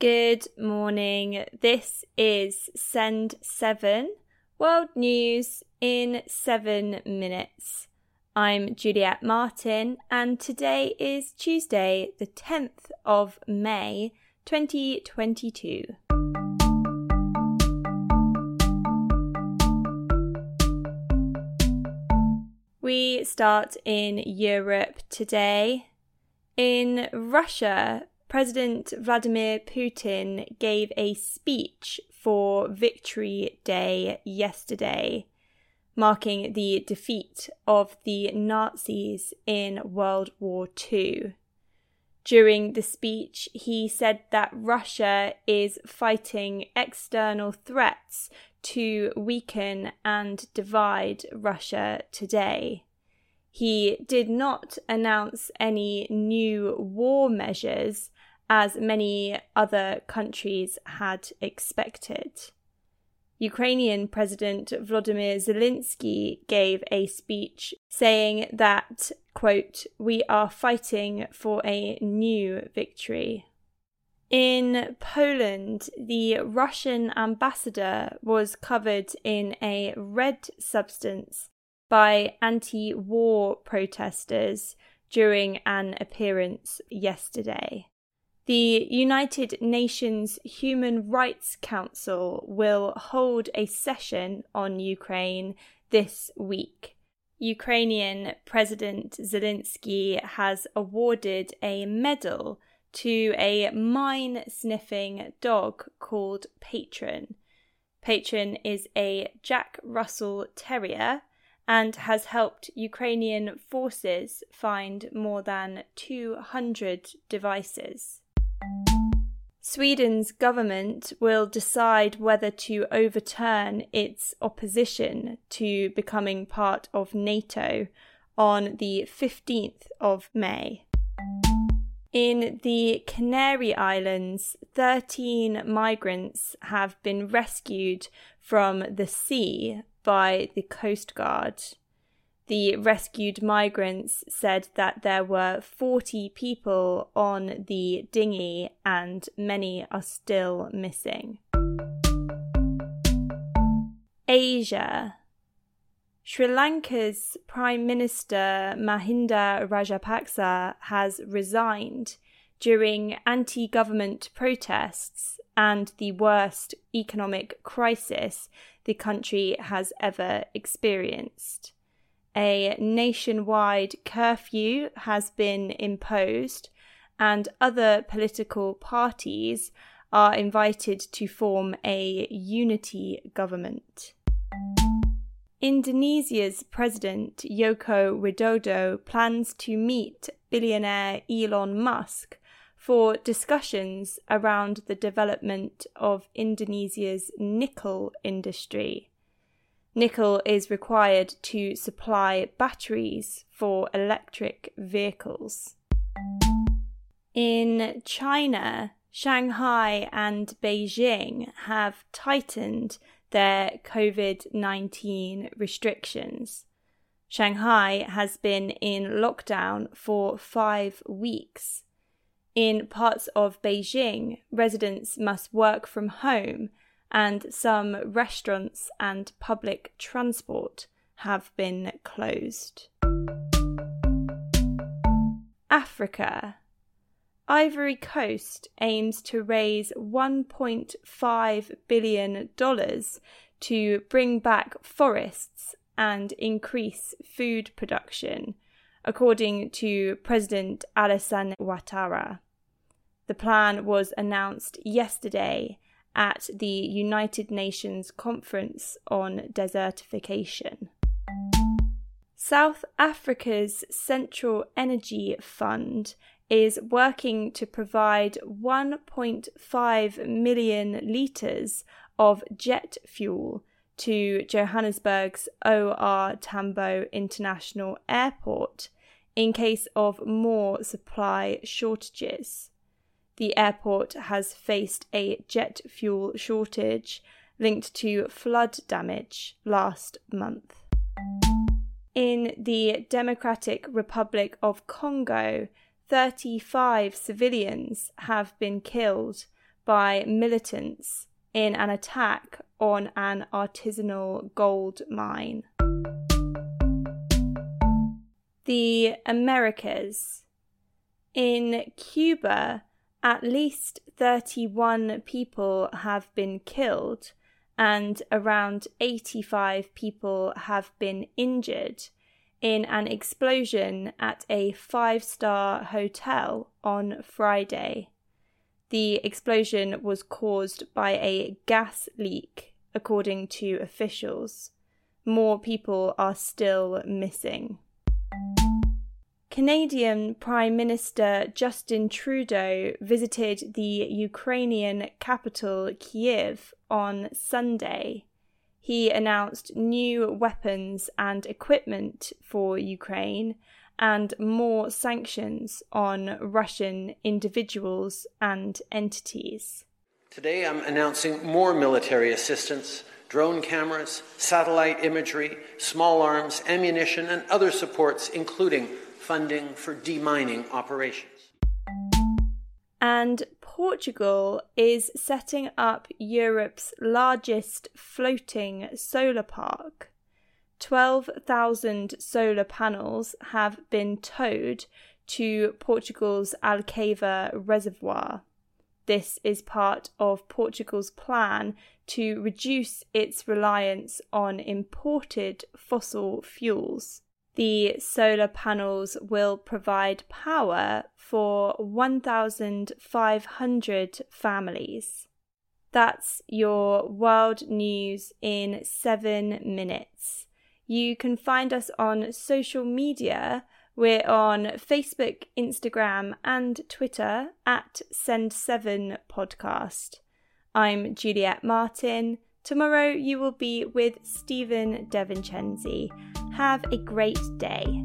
Good morning. This is Send 7 World News in 7 minutes. I'm Juliet Martin, and today is Tuesday, the 10th of May 2022. We start in Europe today. In Russia, President Vladimir Putin gave a speech for Victory Day yesterday, marking the defeat of the Nazis in World War II. During the speech, he said that Russia is fighting external threats to weaken and divide Russia today. He did not announce any new war measures as many other countries had expected. Ukrainian President Vladimir Zelensky gave a speech saying that, quote, we are fighting for a new victory. In Poland, the Russian ambassador was covered in a red substance by anti war protesters during an appearance yesterday. The United Nations Human Rights Council will hold a session on Ukraine this week. Ukrainian President Zelensky has awarded a medal to a mine sniffing dog called Patron. Patron is a Jack Russell Terrier and has helped Ukrainian forces find more than 200 devices. Sweden's government will decide whether to overturn its opposition to becoming part of NATO on the 15th of May. In the Canary Islands, 13 migrants have been rescued from the sea by the Coast Guard. The rescued migrants said that there were 40 people on the dinghy and many are still missing. Asia. Sri Lanka's Prime Minister Mahinda Rajapaksa has resigned during anti government protests and the worst economic crisis the country has ever experienced a nationwide curfew has been imposed, and other political parties are invited to form a unity government. Indonesia's President Joko Widodo plans to meet billionaire Elon Musk for discussions around the development of Indonesia's nickel industry. Nickel is required to supply batteries for electric vehicles. In China, Shanghai and Beijing have tightened their COVID 19 restrictions. Shanghai has been in lockdown for five weeks. In parts of Beijing, residents must work from home and some restaurants and public transport have been closed. Africa. Ivory Coast aims to raise $1.5 billion to bring back forests and increase food production, according to President Alassane Ouattara. The plan was announced yesterday at the United Nations Conference on Desertification. South Africa's Central Energy Fund is working to provide 1.5 million litres of jet fuel to Johannesburg's OR Tambo International Airport in case of more supply shortages the airport has faced a jet fuel shortage linked to flood damage last month. In the Democratic Republic of Congo, 35 civilians have been killed by militants in an attack on an artisanal gold mine. The Americas. In Cuba, at least 31 people have been killed and around 85 people have been injured in an explosion at a five star hotel on Friday. The explosion was caused by a gas leak, according to officials. More people are still missing. Canadian Prime Minister Justin Trudeau visited the Ukrainian capital Kiev on Sunday. He announced new weapons and equipment for Ukraine and more sanctions on Russian individuals and entities. Today I'm announcing more military assistance drone cameras, satellite imagery, small arms, ammunition, and other supports, including funding for demining operations. And Portugal is setting up Europe's largest floating solar park. 12,000 solar panels have been towed to Portugal's Alqueva reservoir. This is part of Portugal's plan to reduce its reliance on imported fossil fuels. The solar panels will provide power for 1,500 families. That's your world news in seven minutes. You can find us on social media. We're on Facebook, Instagram, and Twitter at Send7 Podcast. I'm Juliet Martin. Tomorrow you will be with Stephen DeVincenzi. Have a great day.